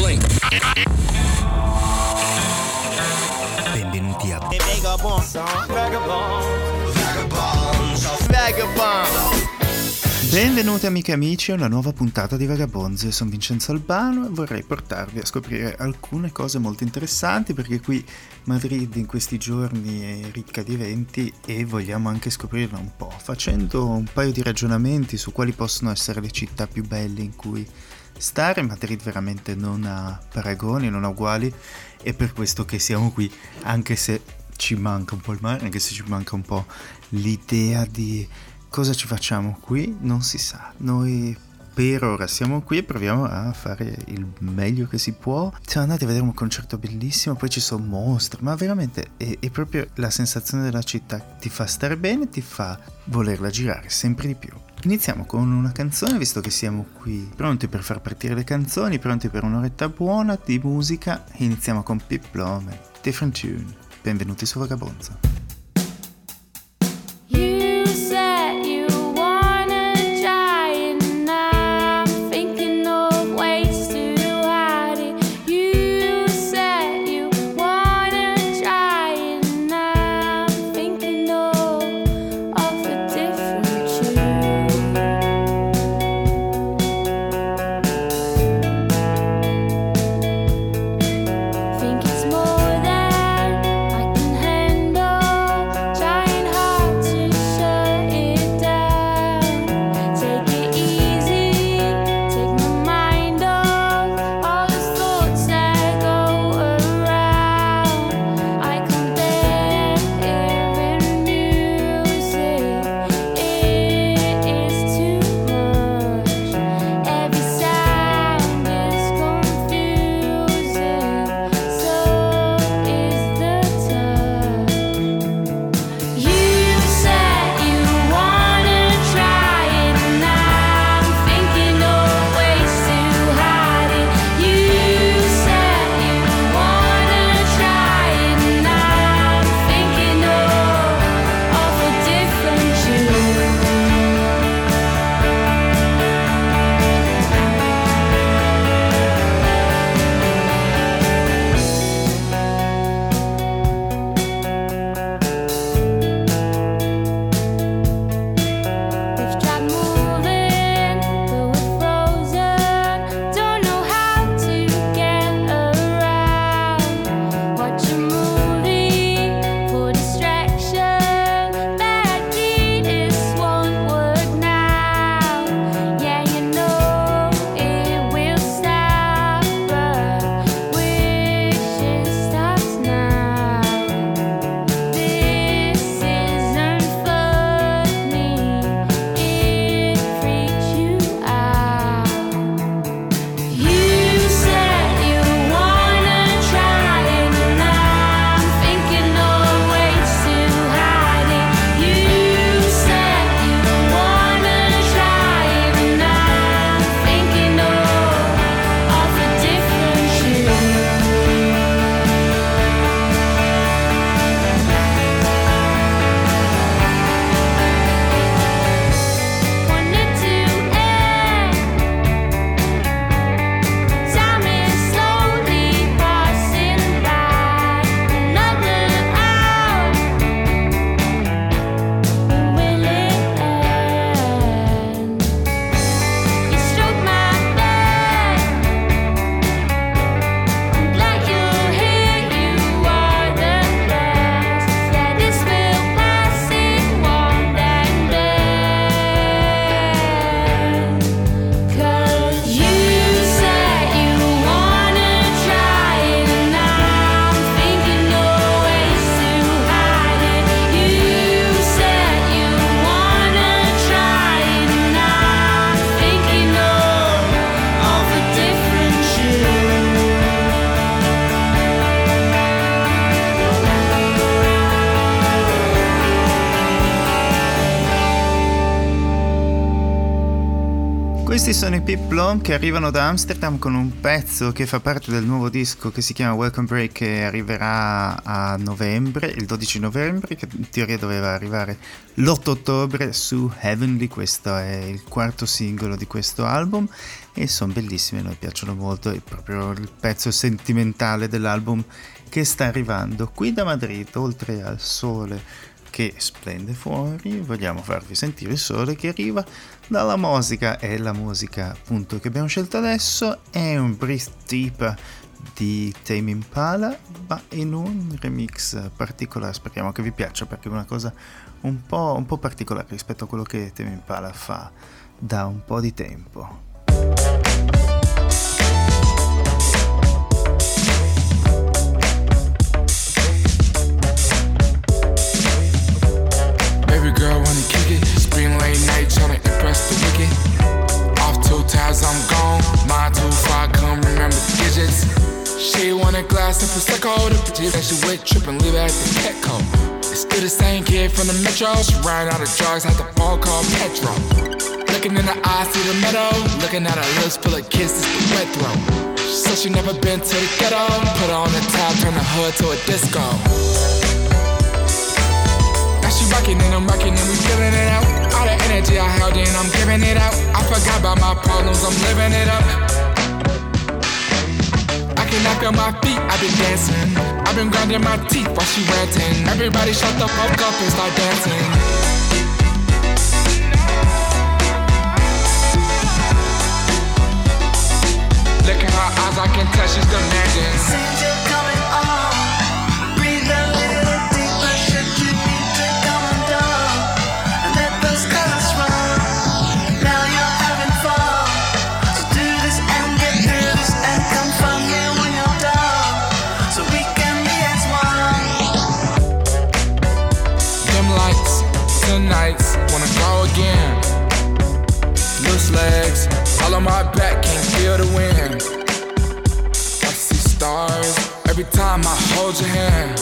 Blink. Benvenuti a Benvenuti amiche e amici a una nuova puntata di Vagabonzi, io sono Vincenzo Albano e vorrei portarvi a scoprire alcune cose molto interessanti perché qui Madrid in questi giorni è ricca di eventi e vogliamo anche scoprirla un po', facendo un paio di ragionamenti su quali possono essere le città più belle in cui stare, Madrid veramente non ha paragoni, non ha uguali, è per questo che siamo qui, anche se ci manca un po' il mare, anche se ci manca un po' l'idea di cosa ci facciamo qui, non si sa. Noi per ora siamo qui e proviamo a fare il meglio che si può. Siamo andati a vedere un concerto bellissimo, poi ci sono mostri, ma veramente è, è proprio la sensazione della città, ti fa stare bene, ti fa volerla girare sempre di più. Iniziamo con una canzone, visto che siamo qui pronti per far partire le canzoni, pronti per un'oretta buona di musica. Iniziamo con Pip Plome, Different Tune. Benvenuti su Vagabonzo. Questi Blom che arrivano da Amsterdam con un pezzo che fa parte del nuovo disco che si chiama Welcome Break che arriverà a novembre, il 12 novembre, che in teoria doveva arrivare l'8 ottobre su Heavenly, questo è il quarto singolo di questo album. e sono bellissime, noi piacciono molto, è proprio il pezzo sentimentale dell'album che sta arrivando qui da Madrid, oltre al sole che splende fuori, vogliamo farvi sentire il sole che arriva dalla musica e la musica appunto che abbiamo scelto adesso. È un Breathe Deep di Tame Impala ma in un remix particolare. Speriamo che vi piaccia perché è una cosa un po', un po particolare rispetto a quello che Tame Impala fa da un po' di tempo. I'm glass of Prosecco. The bitches that she with trippin', leave it at the Petco. It's still the same kid from the metro. She ran out of drugs, had the phone called Petro. Looking in the eyes, see the meadow. Looking at her lips full of kisses, the wet throat. She said she never been to the ghetto. Put on the top, turn the hood to a disco. Now she rockin' and I'm rockin' and we feelin' it out. All the energy I held in, I'm giving it out. I forgot about my problems, I'm living it up. I cannot feel my feet, I've been dancing. I've been grinding my teeth while she ranting. Everybody shut the fuck up and start dancing. Look at her eyes, I can tell she's demanding. Every time I hold your hand.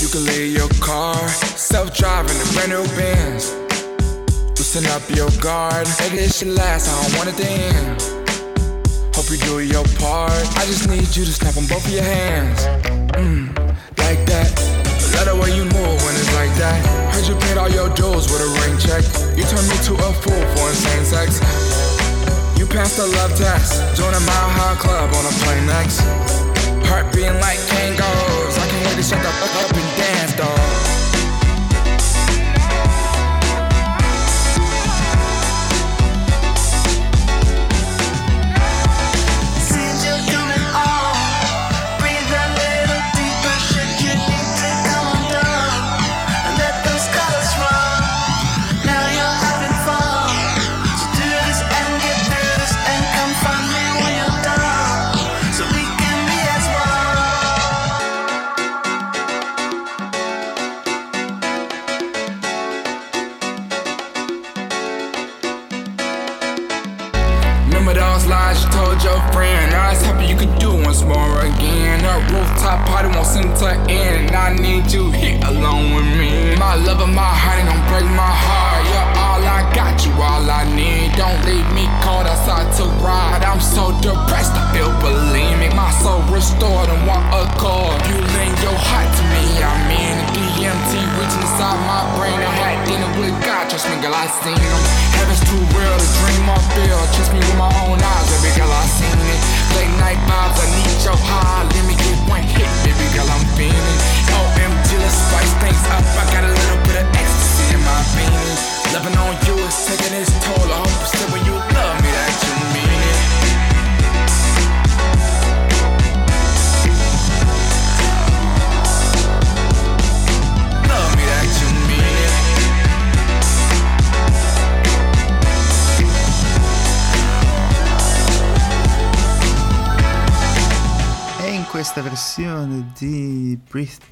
You can leave your car, self-driving the brand new Benz. Loosen up your guard, maybe this should last. I don't want it to end. Hope you do your part. I just need you to snap on both of your hands. Mm, like that. Love the way you move when it's like that. Heard you paid all your dues with a ring check. You turned me to a fool for insane sex. You passed the love test. Join a mile high club on a plane next. Heart beating like Kangols. I can't wait to shut the fuck up and dance, dog.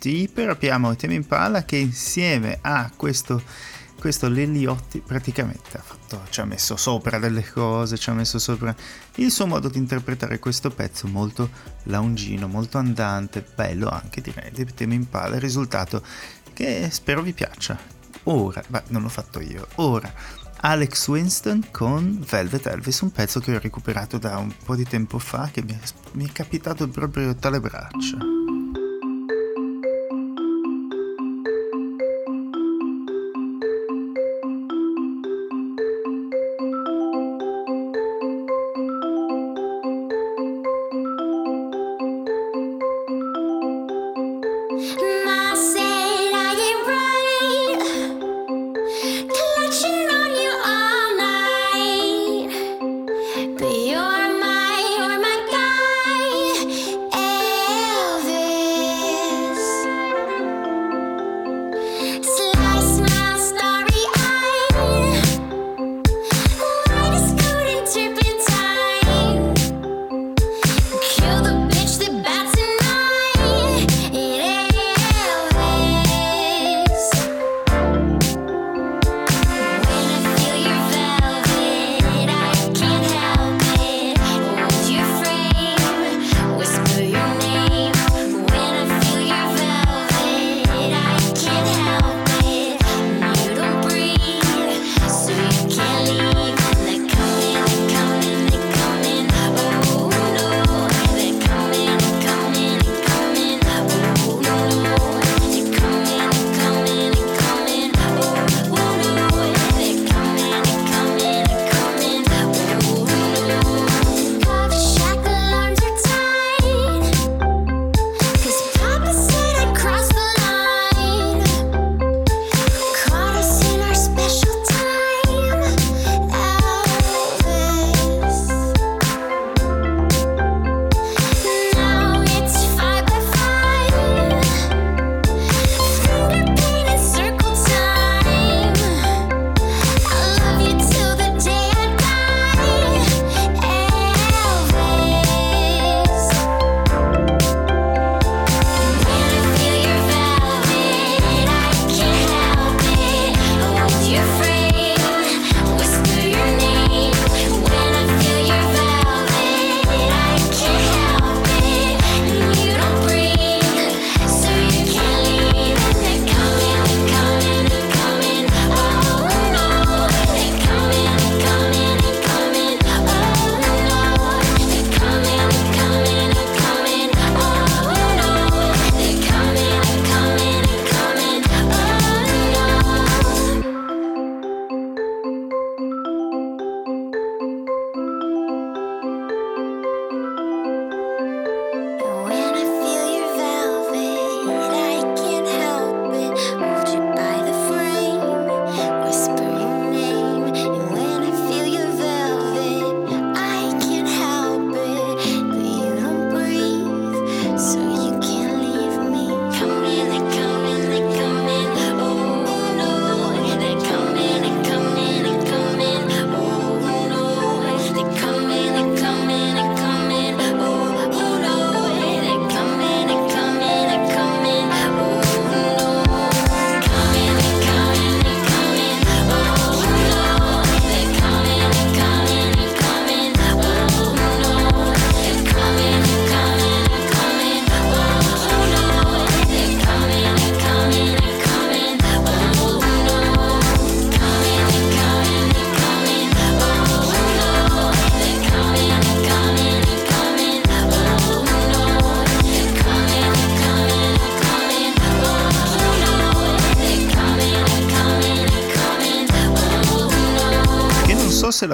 Deeper abbiamo Tame Impala che insieme a questo, questo Leliotti praticamente ha fatto, ci ha messo sopra delle cose, ci ha messo sopra il suo modo di interpretare questo pezzo molto loungino, molto andante, bello anche direi di Tame Impala, il risultato che spero vi piaccia. Ora, beh, non l'ho fatto io, ora Alex Winston con Velvet Elvis, un pezzo che ho recuperato da un po' di tempo fa che mi è, mi è capitato proprio tra le braccia.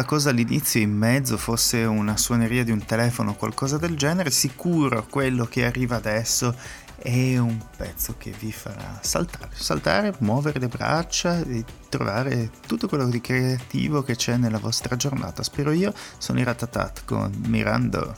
La cosa all'inizio in mezzo, fosse una suoneria di un telefono o qualcosa del genere, sicuro quello che arriva adesso è un pezzo che vi farà saltare, saltare, muovere le braccia e trovare tutto quello di creativo che c'è nella vostra giornata. Spero io, sono i Ratatat con Mirando.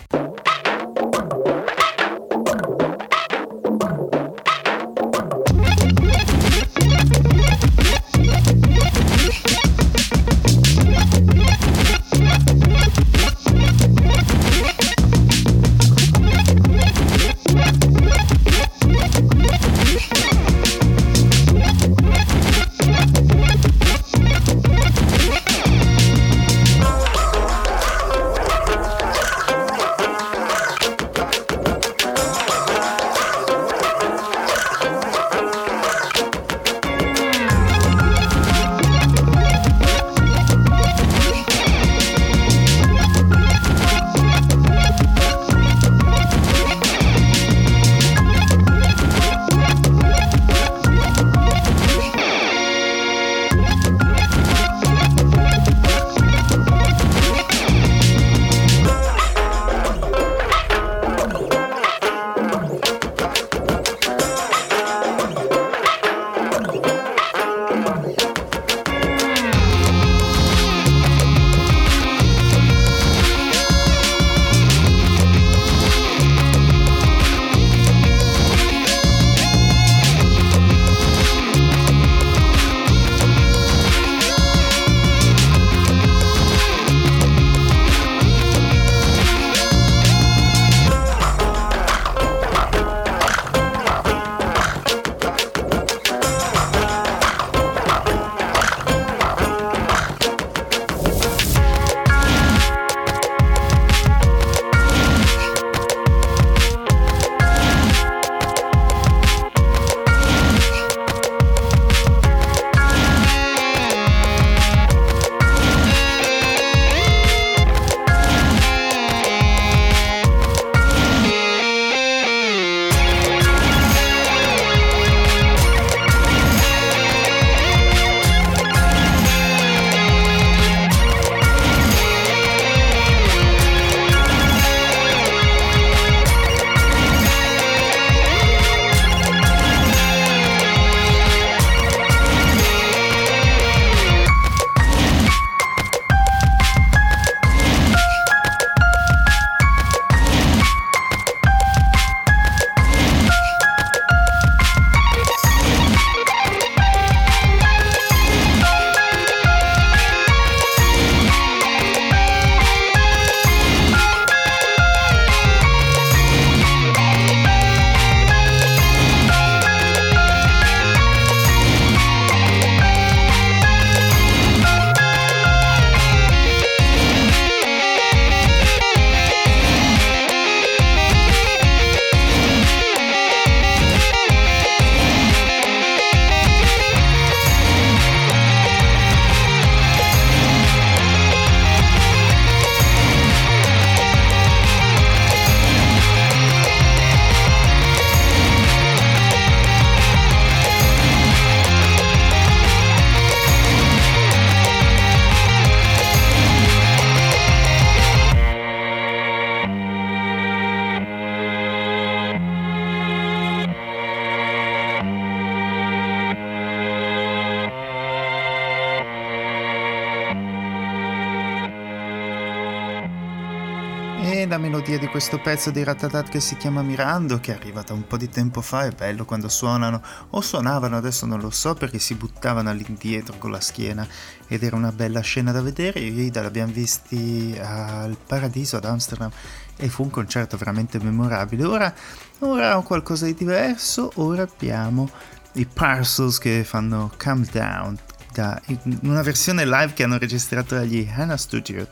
Di questo pezzo di Ratatat che si chiama Mirando, che è arrivata un po' di tempo fa, è bello quando suonano, o suonavano, adesso non lo so, perché si buttavano all'indietro con la schiena ed era una bella scena da vedere. Io e l'abbiamo visti al Paradiso ad Amsterdam e fu un concerto veramente memorabile. Ora, ora ho qualcosa di diverso, ora abbiamo i Parcels che fanno Calm Down, da, una versione live che hanno registrato agli Hannah Studio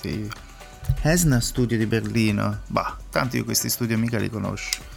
di Esna Studio di Berlino. Bah, tanti di questi studi mica li conosco.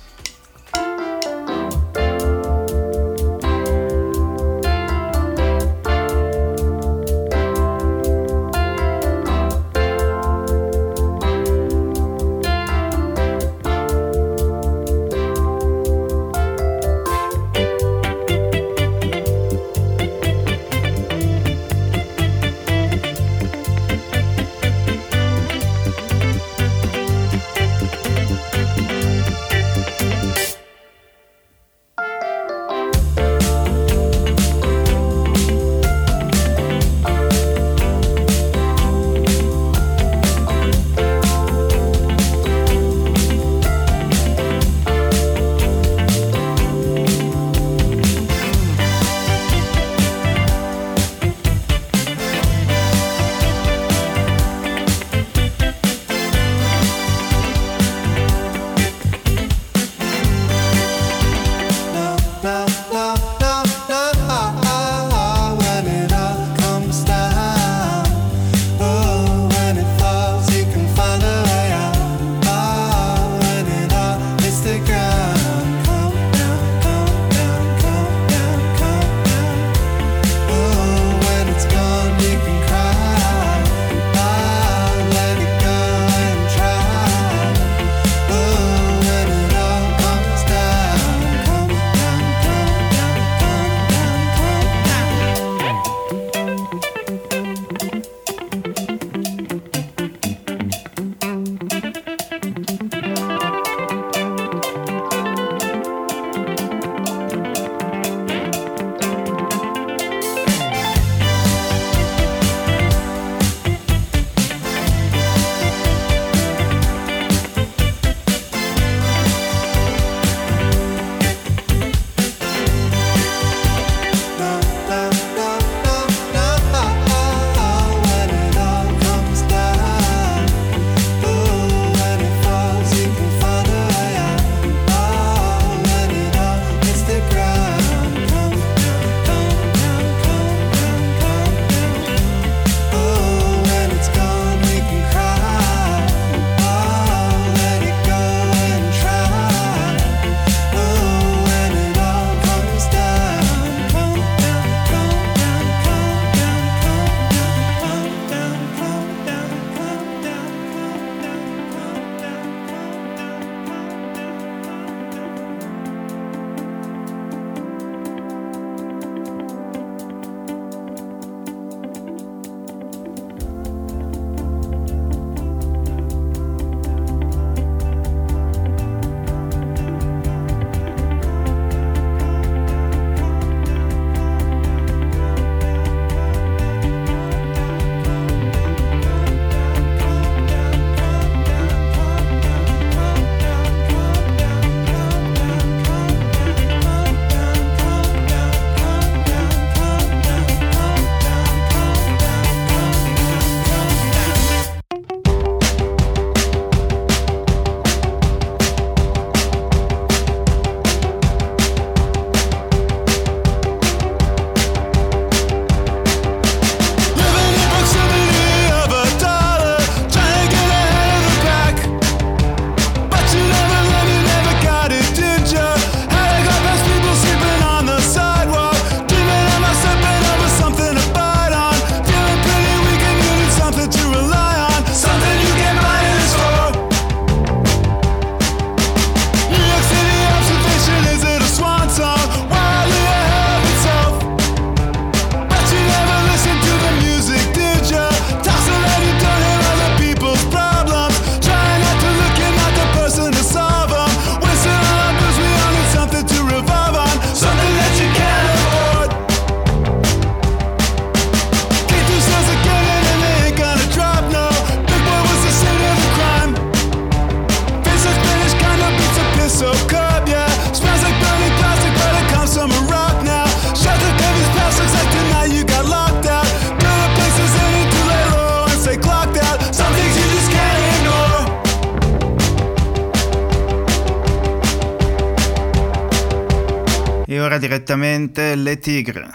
Direttamente le tigre.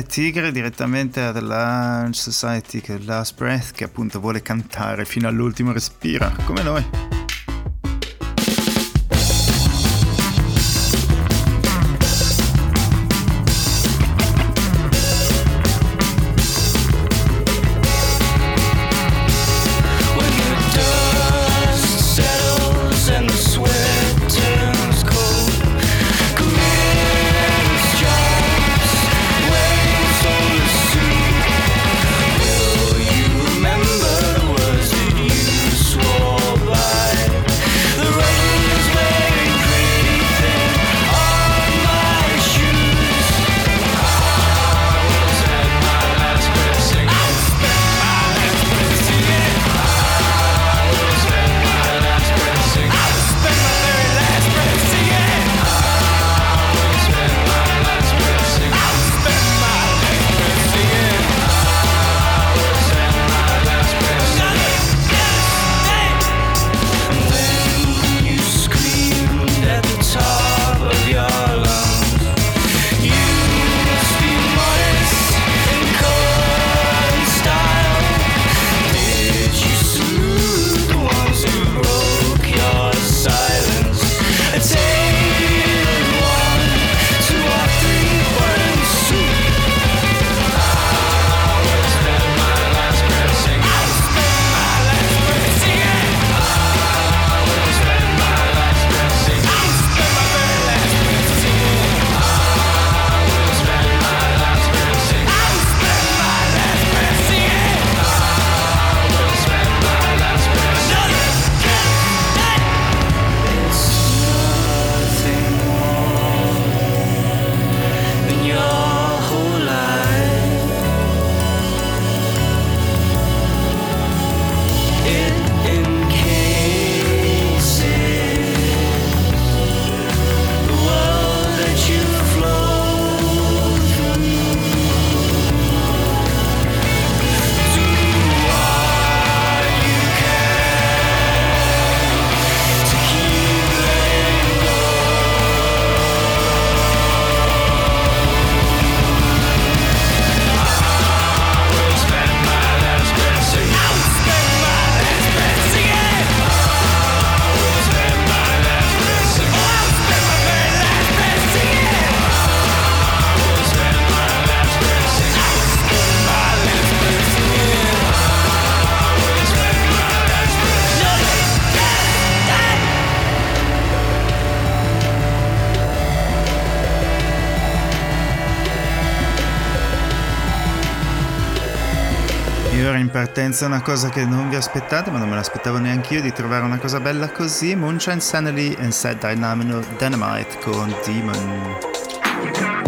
Le tigre direttamente ad Lunch Society che è Last Breath che appunto vuole cantare fino all'ultimo respiro come noi in partenza una cosa che non vi aspettate, ma non me l'aspettavo neanche io di trovare una cosa bella così. Moonshine Sanity and Sad Dynamo Dynamite con Demon.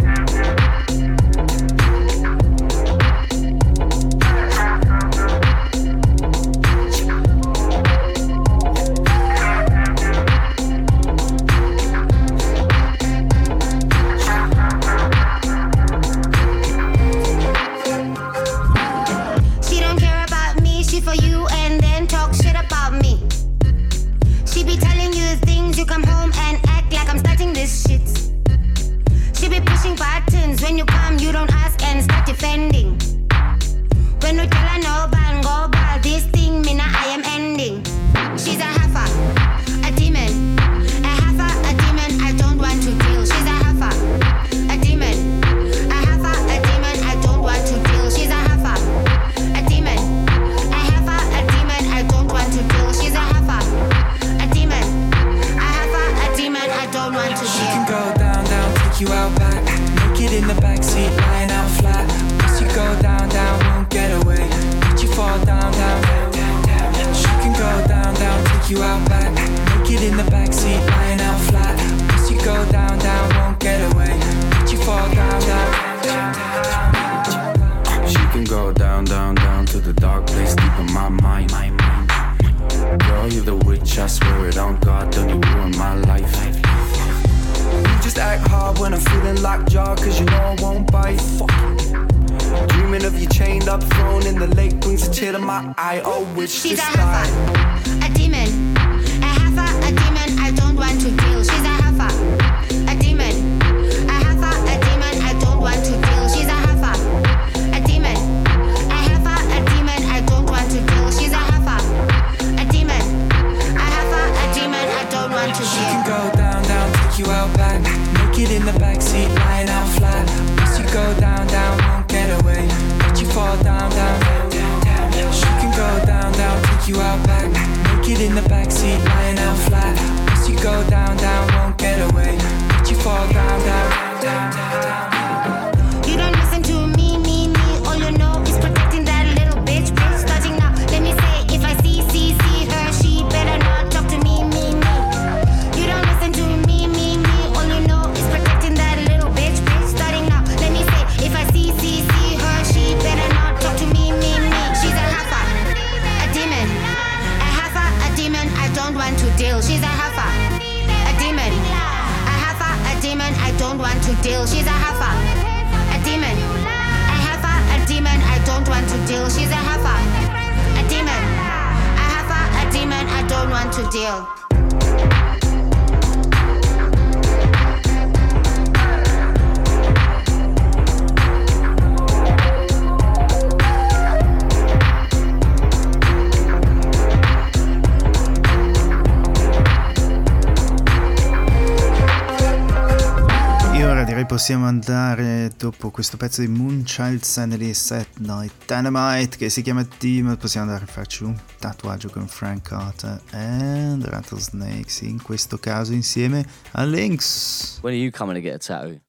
Possiamo andare dopo questo pezzo di Moonchild Sanity Set Night Dynamite che si chiama Team possiamo andare a farci un tatuaggio con Frank Carter e Rattlesnakes in questo caso insieme a Lynx When are you coming to get a tattoo?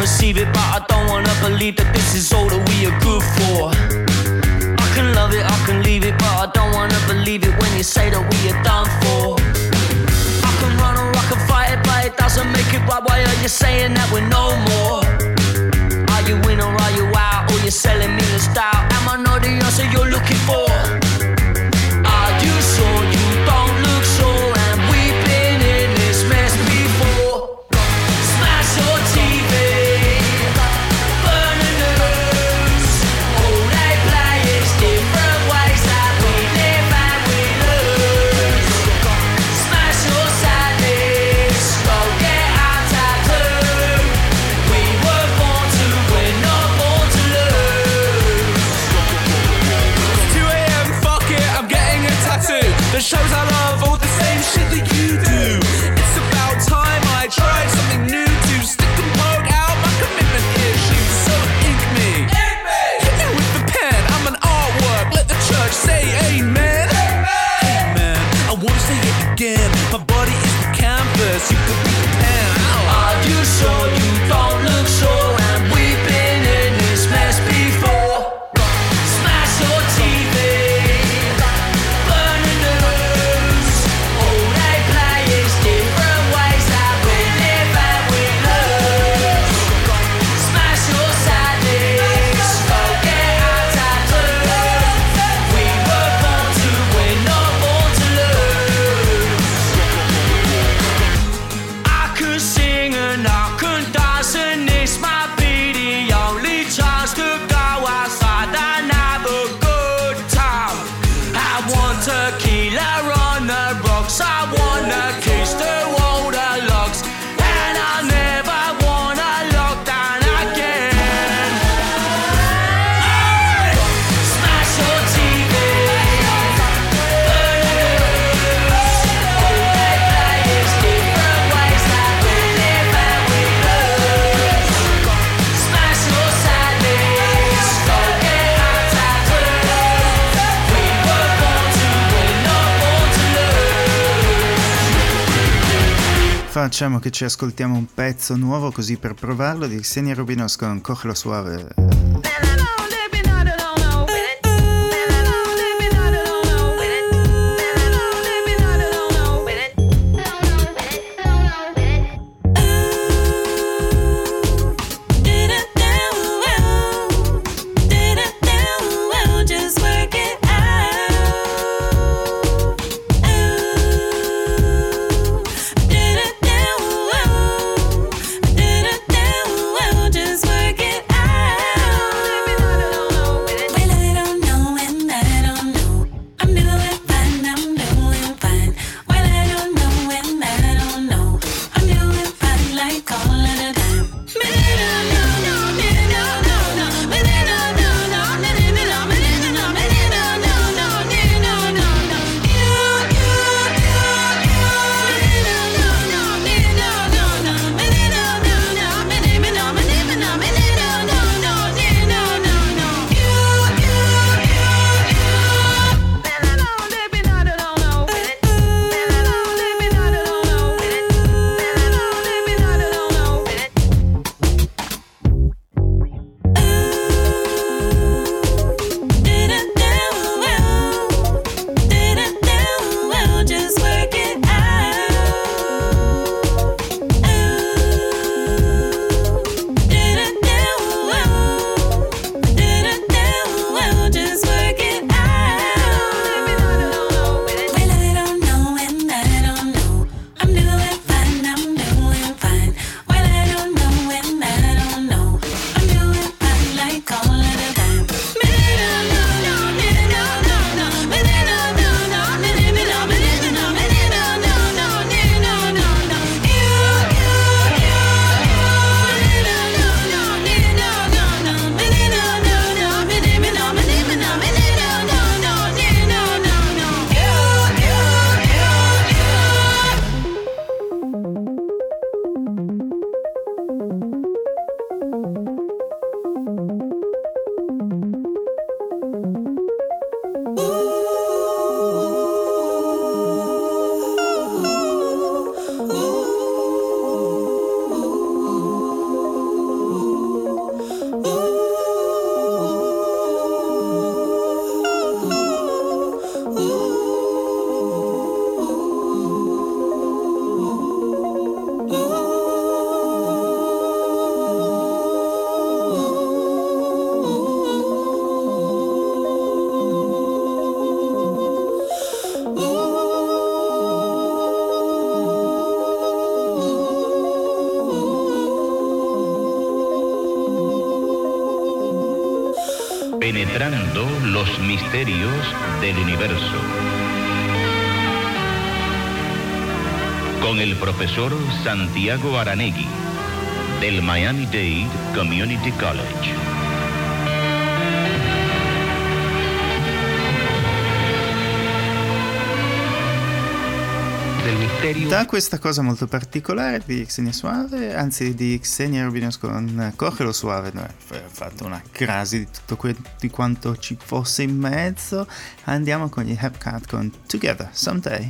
receive it, but I don't wanna believe that this is all that we are good for. You say that we are done for. I can run or I can fight it, but it doesn't make it right. Why are you saying that we're no more? Are you in or are you out? Or you're selling me the style? Am I not the answer you're looking for? Facciamo che ci ascoltiamo un pezzo nuovo così per provarlo di Xenia Rubinos con Cógelo Suave. Del universo. Con el profesor Santiago Aranegui, del Miami-Dade Community College. Da questa cosa molto particolare di Xenia Suave, anzi di Xenia Rubinos con Cocelo Suave, noi abbiamo fatto una crasi di tutto que- di quanto ci fosse in mezzo, andiamo con gli Hepcat con Together Someday.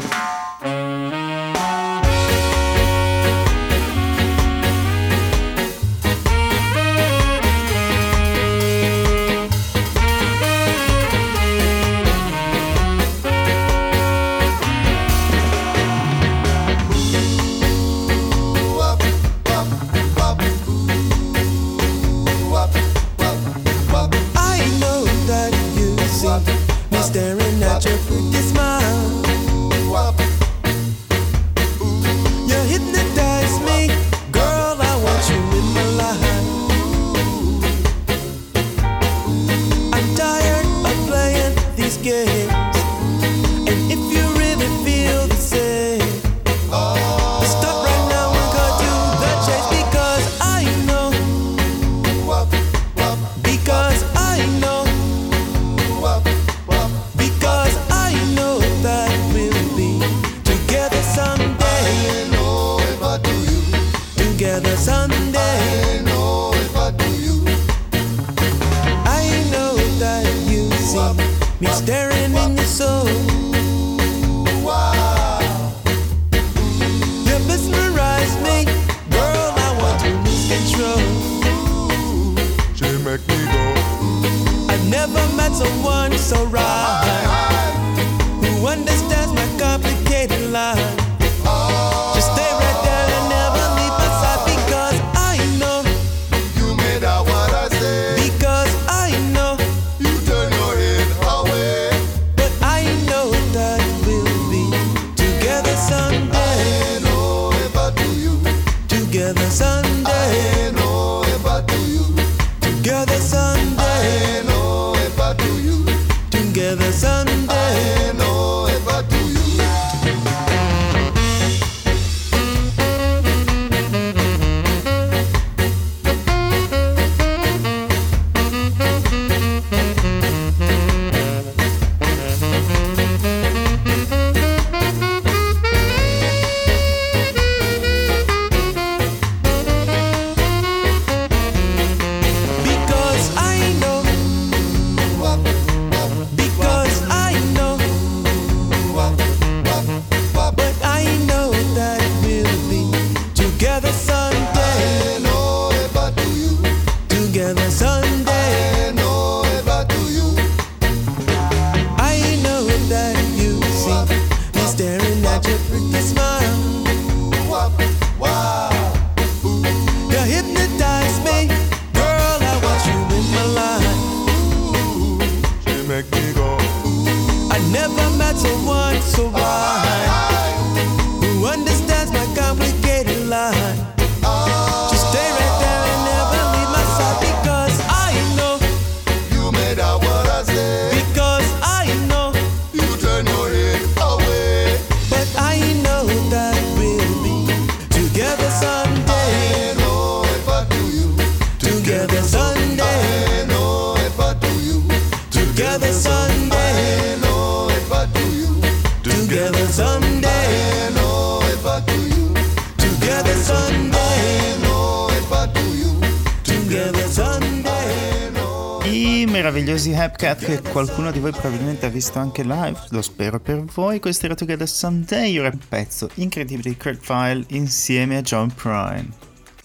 Visto anche live, lo spero per voi. Questo era Together Someday, ora un pezzo incredibile di Kurt File insieme a John Prine.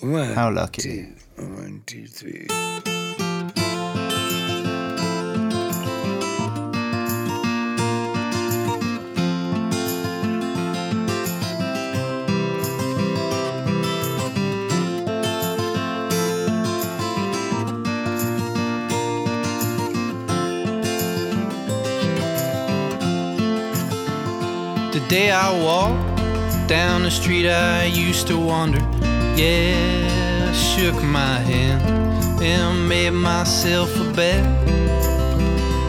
One, How lucky. two, day I walked down the street I used to wander. Yeah, I shook my hand and made myself a bet.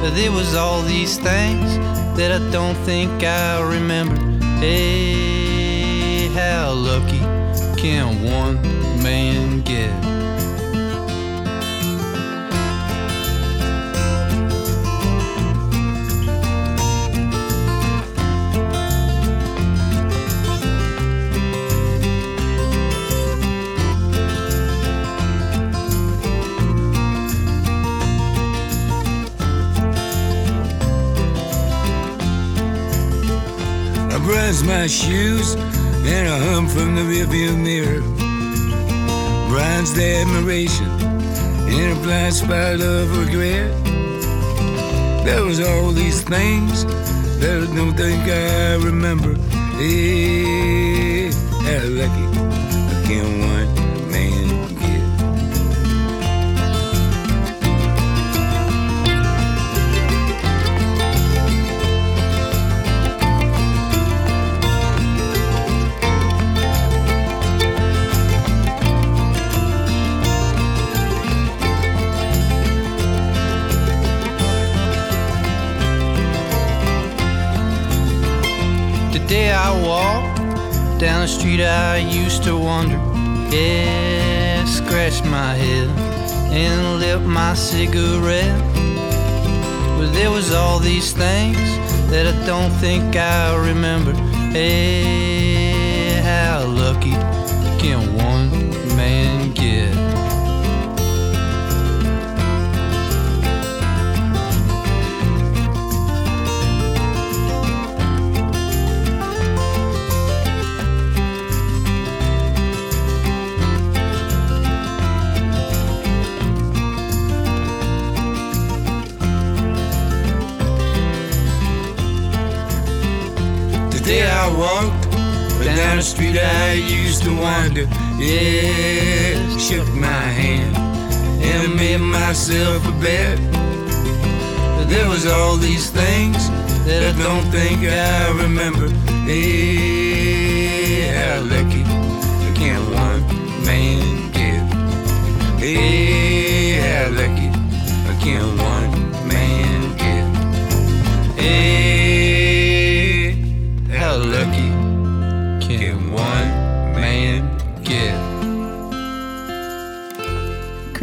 But There was all these things that I don't think I remember. Hey, how lucky can one man get? Brush my shoes and a hum from the rearview mirror. Bronze the admiration in a blind spot of regret. There was all these things that I don't think I remember. Hey, how lucky I can one Yeah, scratched my head and lit my cigarette. But there was all these things that I don't think I remember. Hey, how lucky can one I walked down the street I used to wander. Yeah, shook my hand and made myself a bet. There was all these things that I don't think I remember. Hey, how lucky can one man get? Hey, how lucky can one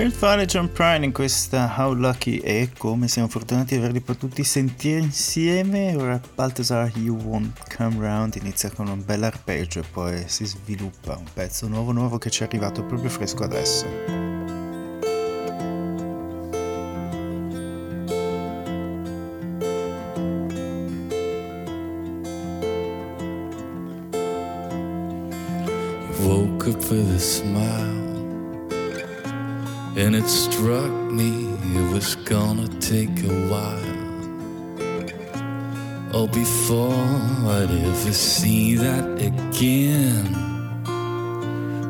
Kurt Valley e John Prine in questa How Lucky e come siamo fortunati di averli potuti sentire insieme. Ora Balthazar You Won't Come Round inizia con un bel arpeggio e poi si sviluppa un pezzo nuovo nuovo che ci è arrivato proprio fresco adesso. Woke up with a smile, and it struck me it was gonna take a while. Oh, before I'd ever see that again.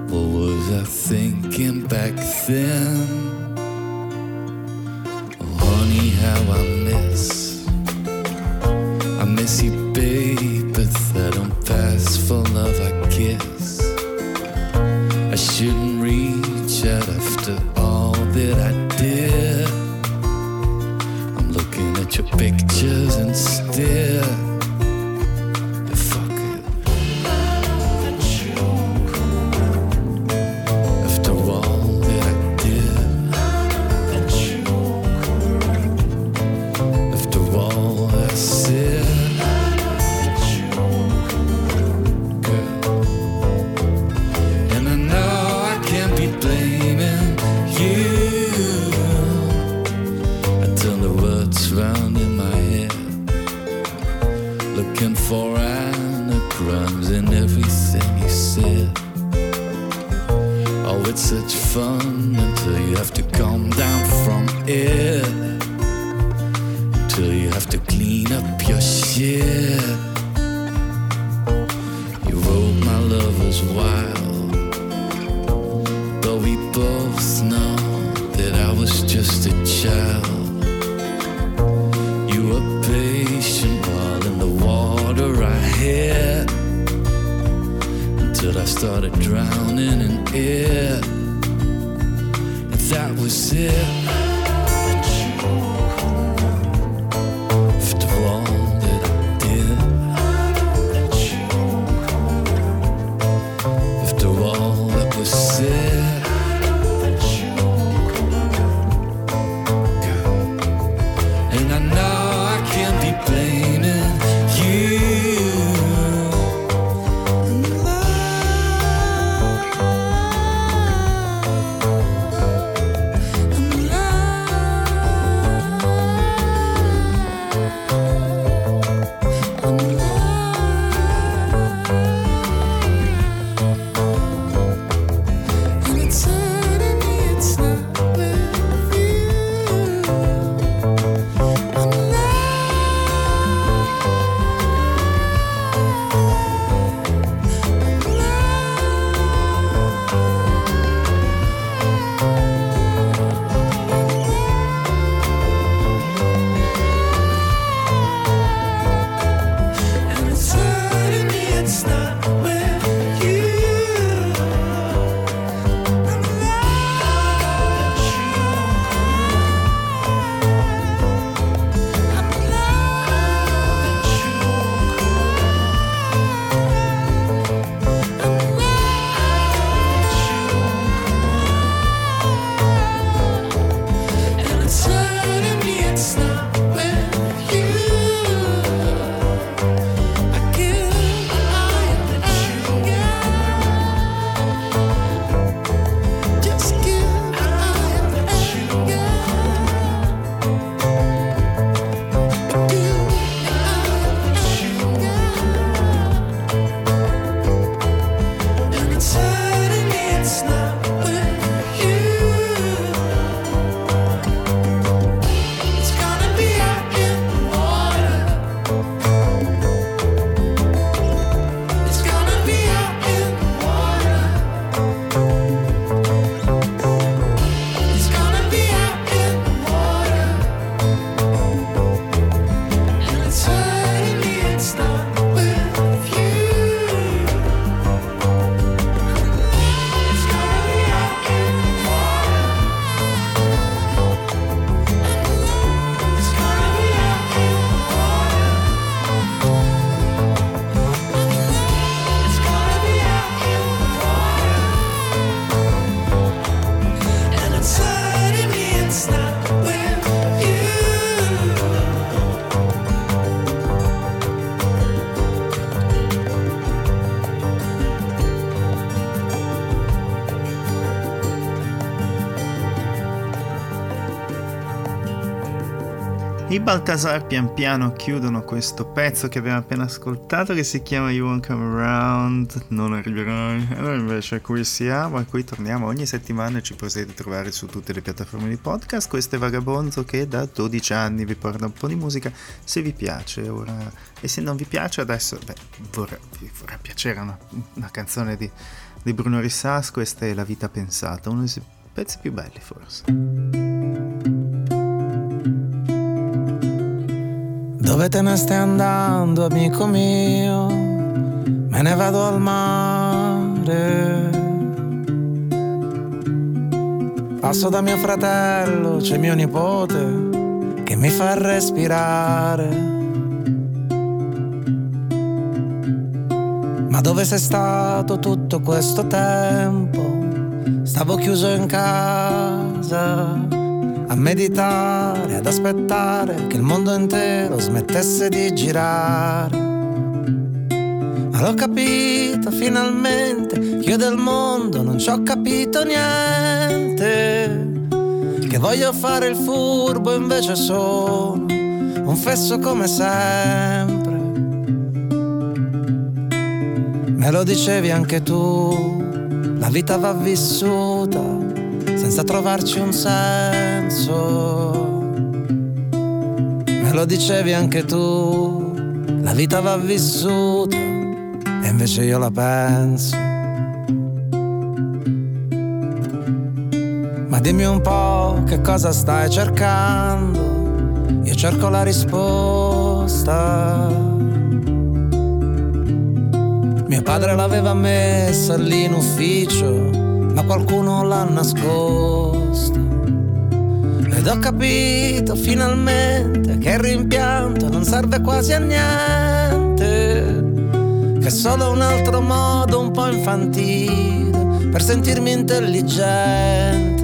What was I thinking back then? Oh, honey, how I miss. I miss you, babe, but that don't pass for love, I guess. I shouldn't reach out after that I did. I'm looking at your pictures instead. Fuck Baltasar pian piano chiudono questo pezzo che abbiamo appena ascoltato che si chiama You Won't Come Around, non arriverai. Noi invece qui siamo e qui torniamo ogni settimana e ci potete trovare su tutte le piattaforme di podcast. Questo è Vagabonzo che da 12 anni vi porta un po' di musica. Se vi piace ora e se non vi piace adesso, beh, vorrà, vi vorrà piacere una, una canzone di, di Bruno Rissas, questa è La vita pensata, uno dei pezzi più belli forse. Dove te ne stai andando, amico mio? Me ne vado al mare. Passo da mio fratello, c'è mio nipote che mi fa respirare. Ma dove sei stato tutto questo tempo? Stavo chiuso in casa meditare, ad aspettare che il mondo intero smettesse di girare. Ma l'ho capito finalmente, io del mondo non ci ho capito niente. Che voglio fare il furbo invece sono un fesso come sempre. Me lo dicevi anche tu, la vita va vissuta senza trovarci un senso. Me lo dicevi anche tu, la vita va vissuta e invece io la penso. Ma dimmi un po' che cosa stai cercando, io cerco la risposta. Mio padre l'aveva messa lì in ufficio ma qualcuno l'ha nascosta. Ed ho capito finalmente che il rimpianto non serve quasi a niente, che è solo un altro modo un po' infantile per sentirmi intelligente.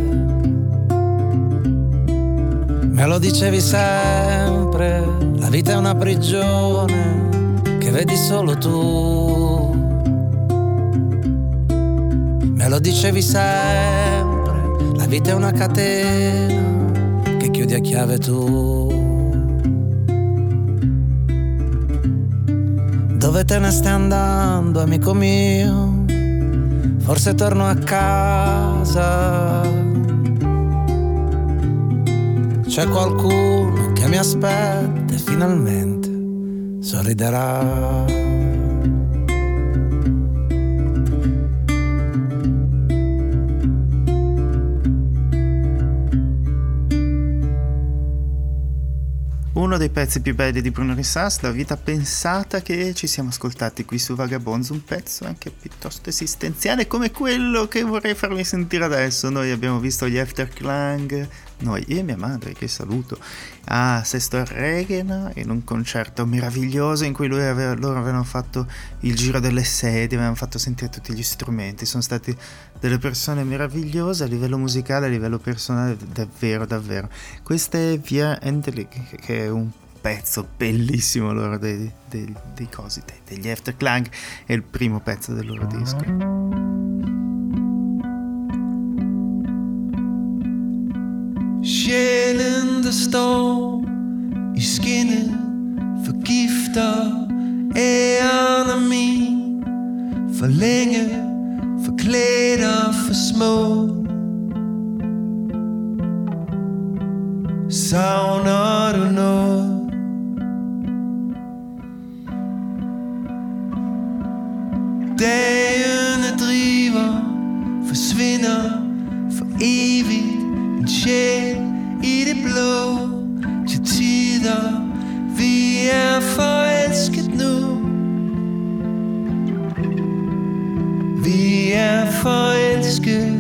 Me lo dicevi sempre, la vita è una prigione che vedi solo tu. Me lo dicevi sempre, la vita è una catena che chiudi a chiave tu. Dove te ne stai andando, amico mio? Forse torno a casa. C'è qualcuno che mi aspetta e finalmente sorriderà. Uno dei pezzi più belli di Bruno Rissas, La vita pensata che ci siamo ascoltati qui su Vagabonds, un pezzo anche piuttosto esistenziale come quello che vorrei farvi sentire adesso. Noi abbiamo visto gli Afterclang, noi, io e mia madre, che saluto, a Sesto Regena in un concerto meraviglioso in cui aveva, loro avevano fatto il giro delle sedie, avevano fatto sentire tutti gli strumenti, sono stati delle persone meravigliose a livello musicale, a livello personale, davvero, davvero. Questa è Via Endelig, che è un pezzo bellissimo loro dei, dei, dei cosi, degli Afterclang, è il primo pezzo del loro disco. Sjælen der står i skinnet Forgifter æren af min. For længe, forklædt og for små. Savner du noget? Dagene driver, forsvinder for evigt sjæl i det blå. Til tider Vi er forelsket nu. Vi er forelsket.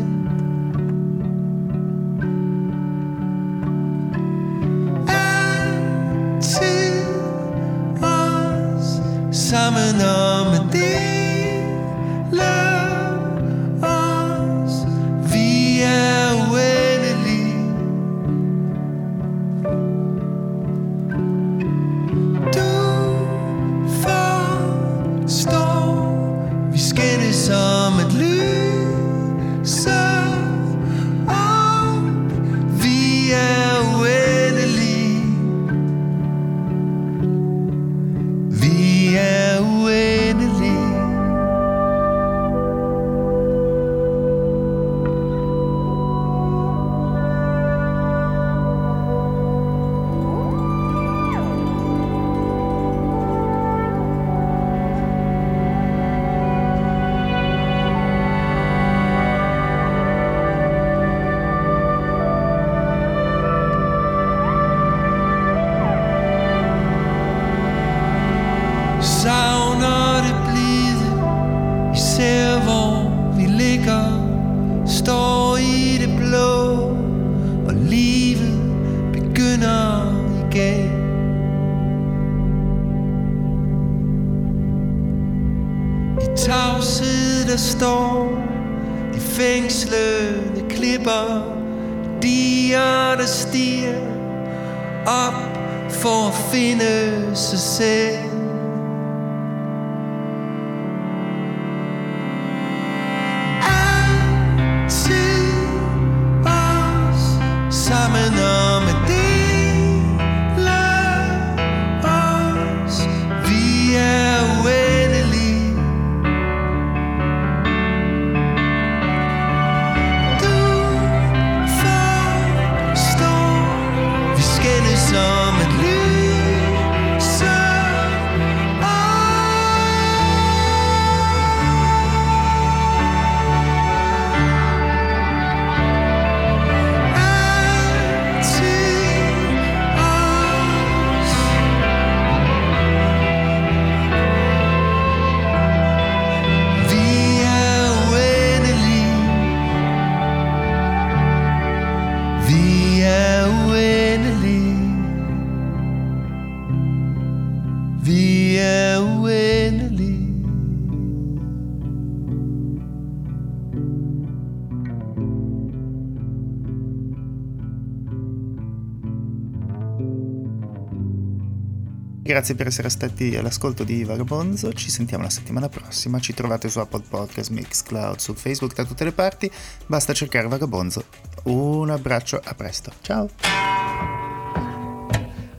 Grazie per essere stati all'ascolto di Vagabonzo, ci sentiamo la settimana prossima, ci trovate su Apple Podcast, Mixcloud, su Facebook, da tutte le parti, basta cercare Vagabonzo. Un abbraccio, a presto, ciao!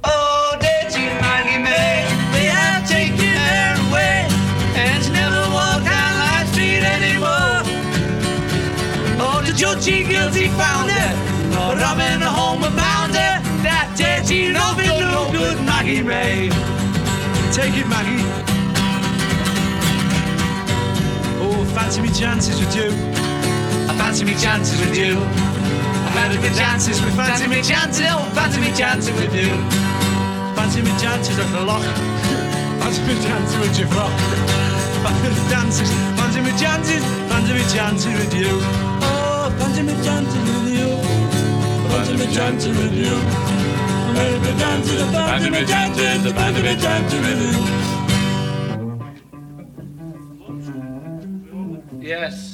Oh. Oh, guilty found her, but I'm in the home and bound her. That dirty, good, no good Maggie May. Take it, Maggie. Oh, fancy me chances with you. I fancy me chances with you. I fancy me chances with fancy me chances. Oh, fancy me chances with you. Fancy me chances at the lock. Fancy me chances with your frock. Fancy me dances. Fancy me chances. Fancy me chances with you. Oh, fancy me chances with you. Fancy me chances with you. Fancy me chances. Fancy me chances. Fancy me chances with you. Yes.